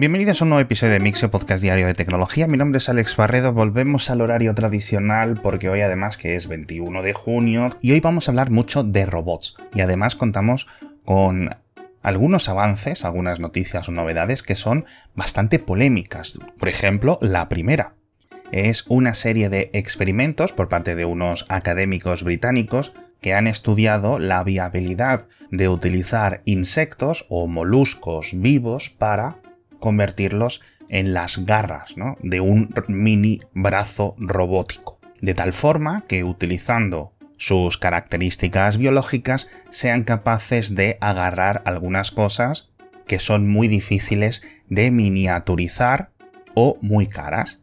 Bienvenidos a un nuevo episodio de Mixio Podcast Diario de Tecnología. Mi nombre es Alex Barredo. Volvemos al horario tradicional porque hoy además que es 21 de junio y hoy vamos a hablar mucho de robots. Y además contamos con algunos avances, algunas noticias o novedades que son bastante polémicas. Por ejemplo, la primera. Es una serie de experimentos por parte de unos académicos británicos que han estudiado la viabilidad de utilizar insectos o moluscos vivos para convertirlos en las garras de un mini brazo robótico. De tal forma que utilizando sus características biológicas sean capaces de agarrar algunas cosas que son muy difíciles de miniaturizar o muy caras.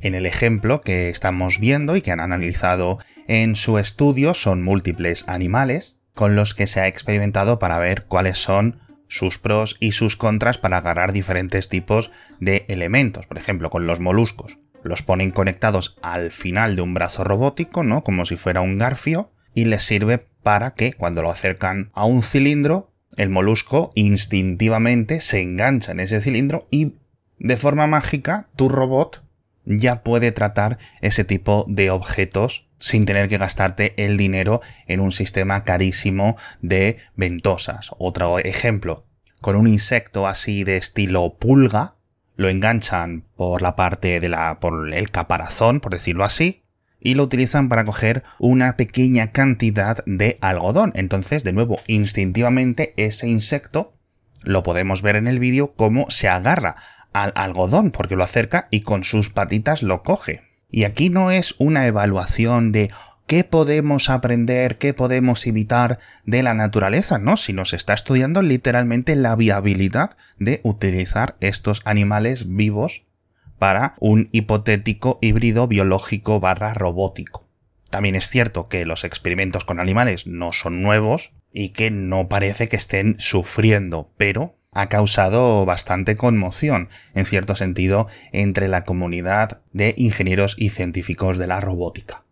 En el ejemplo que estamos viendo y que han analizado en su estudio son múltiples animales con los que se ha experimentado para ver cuáles son sus pros y sus contras para agarrar diferentes tipos de elementos. Por ejemplo, con los moluscos. Los ponen conectados al final de un brazo robótico, ¿no? Como si fuera un garfio. Y les sirve para que cuando lo acercan a un cilindro, el molusco instintivamente se engancha en ese cilindro y de forma mágica tu robot ya puede tratar ese tipo de objetos sin tener que gastarte el dinero en un sistema carísimo de ventosas. Otro ejemplo, con un insecto así de estilo pulga, lo enganchan por la parte de la, por el caparazón, por decirlo así, y lo utilizan para coger una pequeña cantidad de algodón. Entonces, de nuevo, instintivamente ese insecto lo podemos ver en el vídeo cómo se agarra al algodón porque lo acerca y con sus patitas lo coge. Y aquí no es una evaluación de qué podemos aprender, qué podemos evitar de la naturaleza, no, sino se está estudiando literalmente la viabilidad de utilizar estos animales vivos para un hipotético híbrido biológico barra robótico. También es cierto que los experimentos con animales no son nuevos y que no parece que estén sufriendo, pero ha causado bastante conmoción, en cierto sentido, entre la comunidad de ingenieros y científicos de la robótica.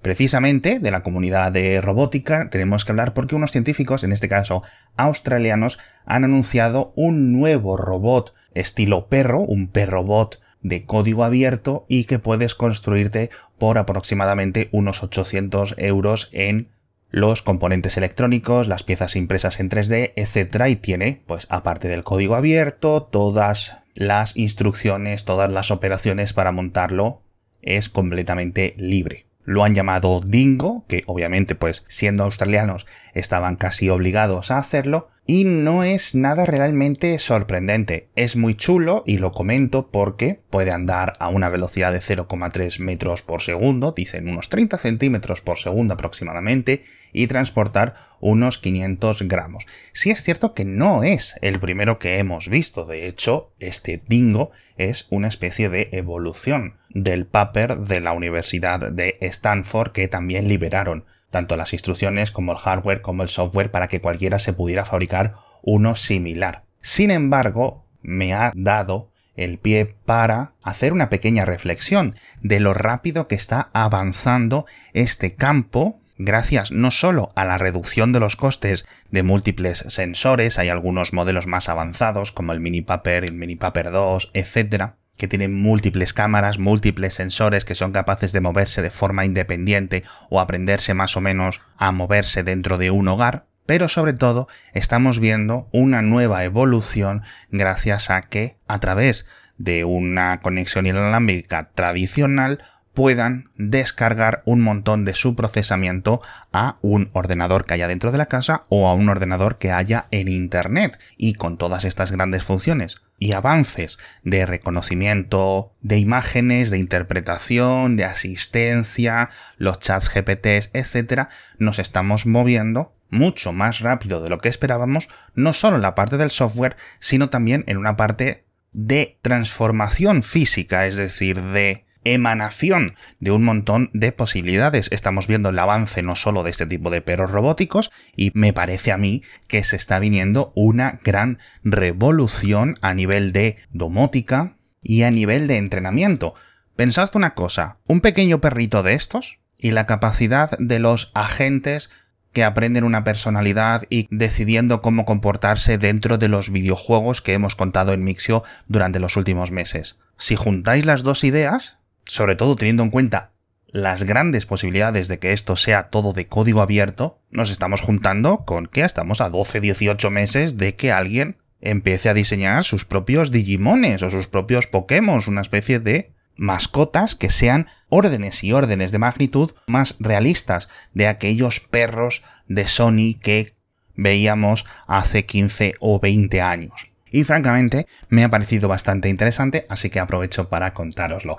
Precisamente de la comunidad de robótica tenemos que hablar porque unos científicos, en este caso australianos, han anunciado un nuevo robot estilo perro, un perrobot de código abierto y que puedes construirte por aproximadamente unos 800 euros en los componentes electrónicos, las piezas impresas en 3D, etc. Y tiene, pues aparte del código abierto, todas las instrucciones, todas las operaciones para montarlo es completamente libre. Lo han llamado Dingo, que obviamente pues siendo australianos estaban casi obligados a hacerlo, y no es nada realmente sorprendente. Es muy chulo y lo comento porque puede andar a una velocidad de 0,3 metros por segundo, dicen unos 30 centímetros por segundo aproximadamente, y transportar unos 500 gramos. Si es cierto que no es el primero que hemos visto, de hecho, este dingo es una especie de evolución del paper de la Universidad de Stanford que también liberaron tanto las instrucciones como el hardware como el software para que cualquiera se pudiera fabricar uno similar. Sin embargo, me ha dado el pie para hacer una pequeña reflexión de lo rápido que está avanzando este campo gracias no solo a la reducción de los costes de múltiples sensores, hay algunos modelos más avanzados como el Mini Paper, el Mini Paper 2, etc., que tienen múltiples cámaras, múltiples sensores que son capaces de moverse de forma independiente o aprenderse más o menos a moverse dentro de un hogar, pero sobre todo estamos viendo una nueva evolución gracias a que a través de una conexión inalámbrica tradicional puedan descargar un montón de su procesamiento a un ordenador que haya dentro de la casa o a un ordenador que haya en Internet. Y con todas estas grandes funciones y avances de reconocimiento de imágenes, de interpretación, de asistencia, los chats GPTs, etc., nos estamos moviendo mucho más rápido de lo que esperábamos, no solo en la parte del software, sino también en una parte de transformación física, es decir, de emanación de un montón de posibilidades. Estamos viendo el avance no solo de este tipo de perros robóticos y me parece a mí que se está viniendo una gran revolución a nivel de domótica y a nivel de entrenamiento. Pensad una cosa, un pequeño perrito de estos y la capacidad de los agentes que aprenden una personalidad y decidiendo cómo comportarse dentro de los videojuegos que hemos contado en Mixio durante los últimos meses. Si juntáis las dos ideas, sobre todo teniendo en cuenta las grandes posibilidades de que esto sea todo de código abierto, nos estamos juntando con que estamos a 12-18 meses de que alguien empiece a diseñar sus propios Digimones o sus propios Pokémon, una especie de mascotas que sean órdenes y órdenes de magnitud más realistas de aquellos perros de Sony que veíamos hace 15 o 20 años. Y francamente me ha parecido bastante interesante, así que aprovecho para contároslo.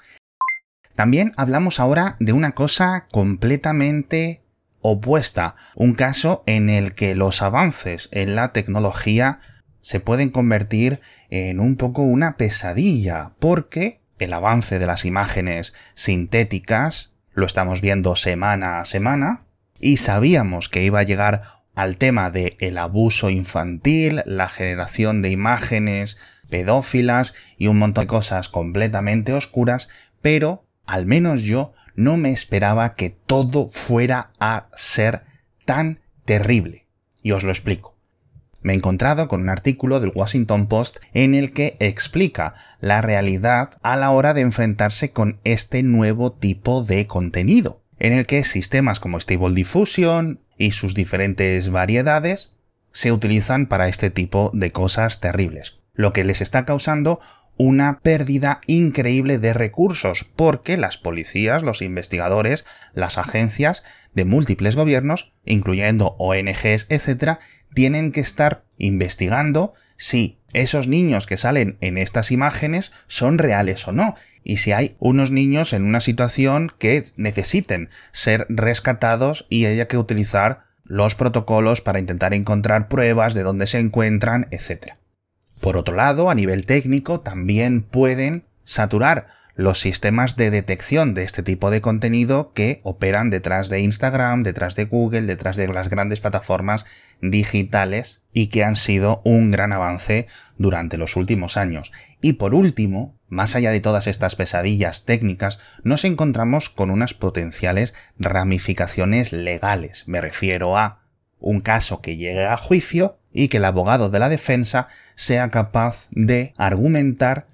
También hablamos ahora de una cosa completamente opuesta, un caso en el que los avances en la tecnología se pueden convertir en un poco una pesadilla, porque el avance de las imágenes sintéticas lo estamos viendo semana a semana, y sabíamos que iba a llegar al tema de el abuso infantil, la generación de imágenes pedófilas y un montón de cosas completamente oscuras, pero al menos yo no me esperaba que todo fuera a ser tan terrible. Y os lo explico. Me he encontrado con un artículo del Washington Post en el que explica la realidad a la hora de enfrentarse con este nuevo tipo de contenido, en el que sistemas como Stable Diffusion y sus diferentes variedades se utilizan para este tipo de cosas terribles, lo que les está causando una pérdida increíble de recursos porque las policías, los investigadores, las agencias de múltiples gobiernos, incluyendo ONGs, etc., tienen que estar investigando si esos niños que salen en estas imágenes son reales o no, y si hay unos niños en una situación que necesiten ser rescatados y haya que utilizar los protocolos para intentar encontrar pruebas de dónde se encuentran, etc. Por otro lado, a nivel técnico, también pueden saturar los sistemas de detección de este tipo de contenido que operan detrás de Instagram, detrás de Google, detrás de las grandes plataformas digitales y que han sido un gran avance durante los últimos años. Y por último, más allá de todas estas pesadillas técnicas, nos encontramos con unas potenciales ramificaciones legales. Me refiero a un caso que llegue a juicio y que el abogado de la defensa sea capaz de argumentar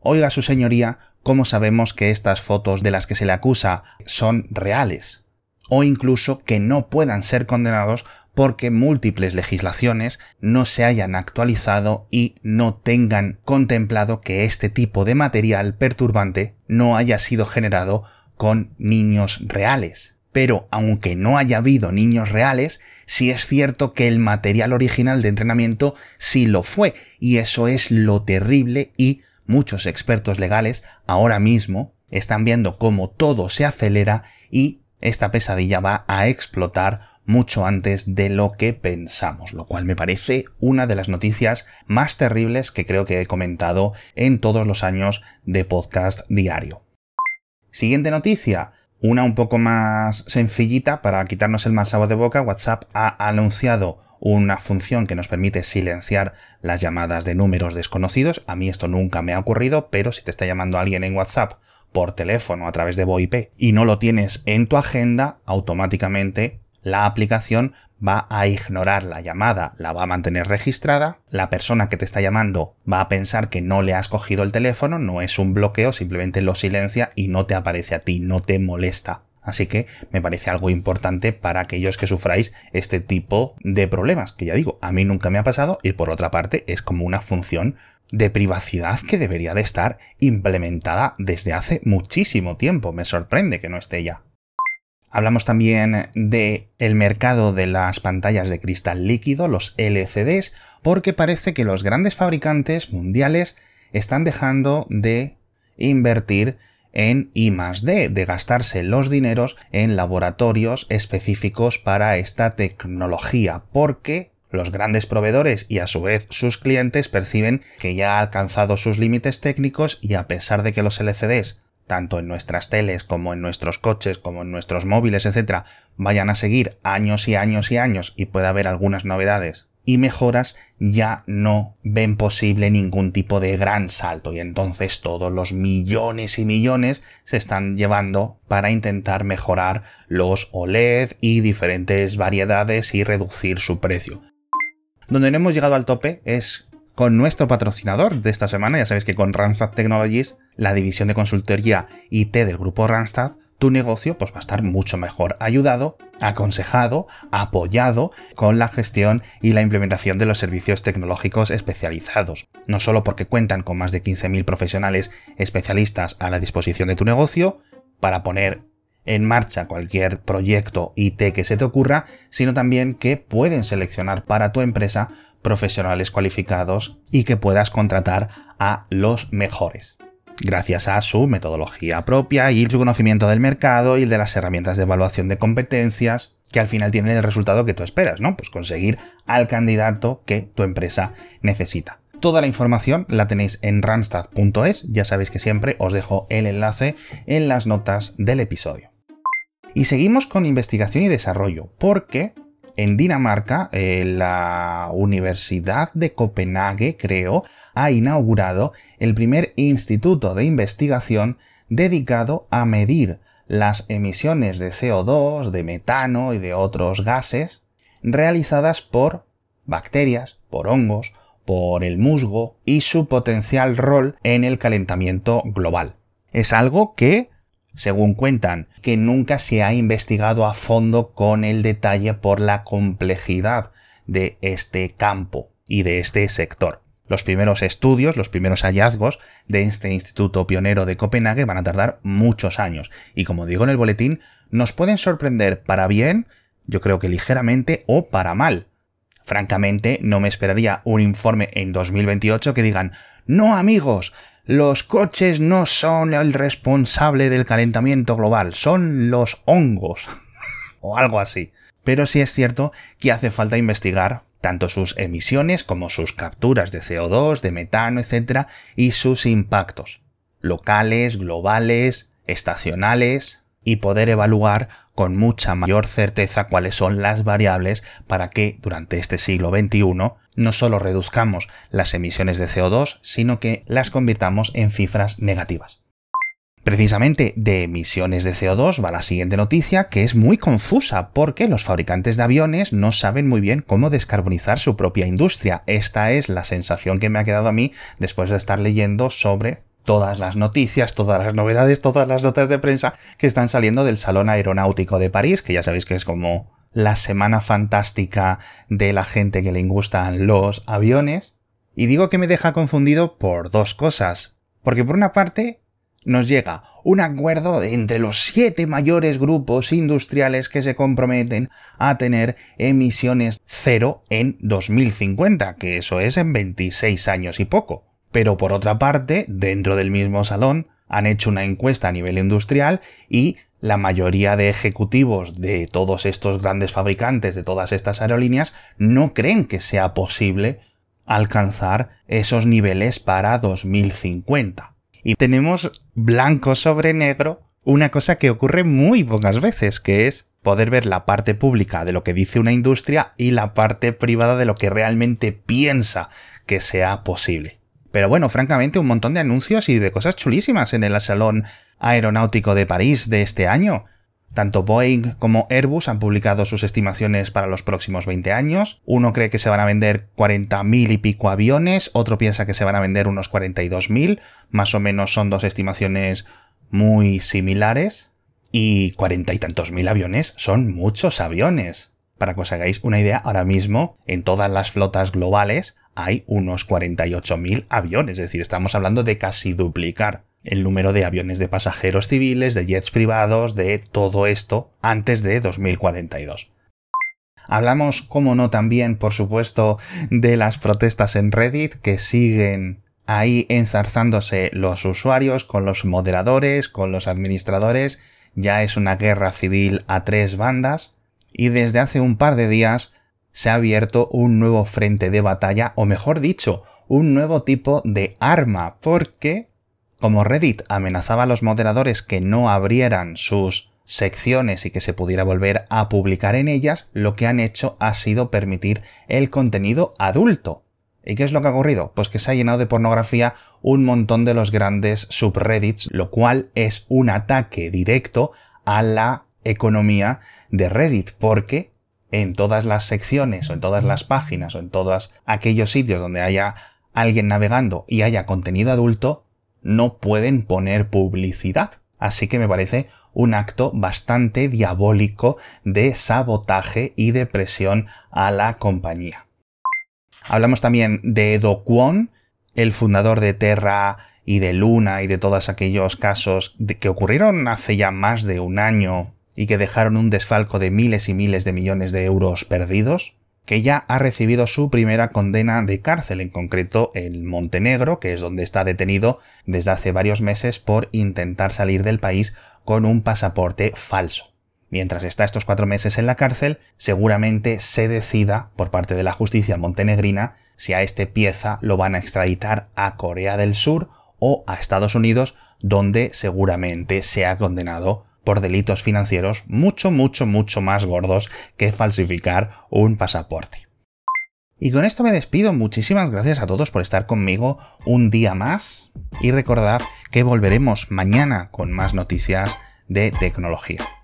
Oiga, su señoría, ¿cómo sabemos que estas fotos de las que se le acusa son reales? O incluso que no puedan ser condenados porque múltiples legislaciones no se hayan actualizado y no tengan contemplado que este tipo de material perturbante no haya sido generado con niños reales. Pero aunque no haya habido niños reales, sí es cierto que el material original de entrenamiento sí lo fue, y eso es lo terrible y muchos expertos legales ahora mismo están viendo cómo todo se acelera y esta pesadilla va a explotar mucho antes de lo que pensamos, lo cual me parece una de las noticias más terribles que creo que he comentado en todos los años de podcast diario. Siguiente noticia, una un poco más sencillita para quitarnos el mal sabor de boca, WhatsApp ha anunciado una función que nos permite silenciar las llamadas de números desconocidos. A mí esto nunca me ha ocurrido, pero si te está llamando alguien en WhatsApp por teléfono a través de VoIP y no lo tienes en tu agenda, automáticamente la aplicación va a ignorar la llamada, la va a mantener registrada, la persona que te está llamando va a pensar que no le has cogido el teléfono, no es un bloqueo, simplemente lo silencia y no te aparece a ti, no te molesta. Así que me parece algo importante para aquellos que sufráis este tipo de problemas, que ya digo, a mí nunca me ha pasado y por otra parte es como una función de privacidad que debería de estar implementada desde hace muchísimo tiempo. Me sorprende que no esté ya. Hablamos también de el mercado de las pantallas de cristal líquido, los LCDs, porque parece que los grandes fabricantes mundiales están dejando de invertir en I D, de gastarse los dineros en laboratorios específicos para esta tecnología, porque los grandes proveedores y a su vez sus clientes perciben que ya ha alcanzado sus límites técnicos y a pesar de que los LCDs tanto en nuestras teles como en nuestros coches, como en nuestros móviles, etcétera, vayan a seguir años y años y años y pueda haber algunas novedades y mejoras ya no ven posible ningún tipo de gran salto y entonces todos los millones y millones se están llevando para intentar mejorar los OLED y diferentes variedades y reducir su precio. Donde no hemos llegado al tope es con nuestro patrocinador de esta semana, ya sabéis que con Randstad Technologies, la división de consultoría IT del grupo Randstad, tu negocio pues va a estar mucho mejor ayudado, aconsejado, apoyado con la gestión y la implementación de los servicios tecnológicos especializados. No solo porque cuentan con más de 15.000 profesionales especialistas a la disposición de tu negocio para poner en marcha cualquier proyecto IT que se te ocurra, sino también que pueden seleccionar para tu empresa profesionales cualificados y que puedas contratar a los mejores gracias a su metodología propia y su conocimiento del mercado y de las herramientas de evaluación de competencias que al final tienen el resultado que tú esperas, ¿no? Pues conseguir al candidato que tu empresa necesita. Toda la información la tenéis en randstad.es, ya sabéis que siempre os dejo el enlace en las notas del episodio. Y seguimos con investigación y desarrollo, porque en Dinamarca, eh, la Universidad de Copenhague, creo, ha inaugurado el primer instituto de investigación dedicado a medir las emisiones de CO2, de metano y de otros gases realizadas por bacterias, por hongos, por el musgo y su potencial rol en el calentamiento global. Es algo que según cuentan, que nunca se ha investigado a fondo con el detalle por la complejidad de este campo y de este sector. Los primeros estudios, los primeros hallazgos de este instituto pionero de Copenhague van a tardar muchos años y como digo en el boletín, nos pueden sorprender para bien, yo creo que ligeramente, o para mal. Francamente, no me esperaría un informe en 2028 que digan, no amigos, los coches no son el responsable del calentamiento global, son los hongos. o algo así. Pero sí es cierto que hace falta investigar tanto sus emisiones como sus capturas de CO2, de metano, etc. y sus impactos locales, globales, estacionales y poder evaluar con mucha mayor certeza cuáles son las variables para que durante este siglo XXI no solo reduzcamos las emisiones de CO2, sino que las convirtamos en cifras negativas. Precisamente de emisiones de CO2 va la siguiente noticia que es muy confusa porque los fabricantes de aviones no saben muy bien cómo descarbonizar su propia industria. Esta es la sensación que me ha quedado a mí después de estar leyendo sobre todas las noticias, todas las novedades, todas las notas de prensa que están saliendo del Salón Aeronáutico de París, que ya sabéis que es como la semana fantástica de la gente que le gustan los aviones. Y digo que me deja confundido por dos cosas. Porque por una parte nos llega un acuerdo entre los siete mayores grupos industriales que se comprometen a tener emisiones cero en 2050, que eso es en 26 años y poco. Pero por otra parte, dentro del mismo salón, han hecho una encuesta a nivel industrial y la mayoría de ejecutivos de todos estos grandes fabricantes, de todas estas aerolíneas, no creen que sea posible alcanzar esos niveles para 2050. Y tenemos blanco sobre negro una cosa que ocurre muy pocas veces, que es poder ver la parte pública de lo que dice una industria y la parte privada de lo que realmente piensa que sea posible. Pero bueno, francamente, un montón de anuncios y de cosas chulísimas en el Salón Aeronáutico de París de este año. Tanto Boeing como Airbus han publicado sus estimaciones para los próximos 20 años. Uno cree que se van a vender 40.000 y pico aviones, otro piensa que se van a vender unos 42.000. Más o menos son dos estimaciones muy similares. Y cuarenta y tantos mil aviones son muchos aviones. Para que os hagáis una idea, ahora mismo en todas las flotas globales hay unos 48.000 aviones, es decir, estamos hablando de casi duplicar el número de aviones de pasajeros civiles, de jets privados, de todo esto antes de 2042. Hablamos, como no, también, por supuesto, de las protestas en Reddit que siguen ahí enzarzándose los usuarios con los moderadores, con los administradores. Ya es una guerra civil a tres bandas. Y desde hace un par de días se ha abierto un nuevo frente de batalla, o mejor dicho, un nuevo tipo de arma, porque como Reddit amenazaba a los moderadores que no abrieran sus secciones y que se pudiera volver a publicar en ellas, lo que han hecho ha sido permitir el contenido adulto. ¿Y qué es lo que ha ocurrido? Pues que se ha llenado de pornografía un montón de los grandes subreddits, lo cual es un ataque directo a la economía de Reddit, porque en todas las secciones o en todas las páginas o en todos aquellos sitios donde haya alguien navegando y haya contenido adulto, no pueden poner publicidad. Así que me parece un acto bastante diabólico de sabotaje y de presión a la compañía. Hablamos también de Do Kwon, el fundador de Terra y de Luna y de todos aquellos casos que ocurrieron hace ya más de un año y que dejaron un desfalco de miles y miles de millones de euros perdidos, que ya ha recibido su primera condena de cárcel, en concreto en Montenegro, que es donde está detenido desde hace varios meses por intentar salir del país con un pasaporte falso. Mientras está estos cuatro meses en la cárcel, seguramente se decida por parte de la justicia montenegrina si a este pieza lo van a extraditar a Corea del Sur o a Estados Unidos, donde seguramente se ha condenado por delitos financieros mucho, mucho, mucho más gordos que falsificar un pasaporte. Y con esto me despido. Muchísimas gracias a todos por estar conmigo un día más. Y recordad que volveremos mañana con más noticias de tecnología.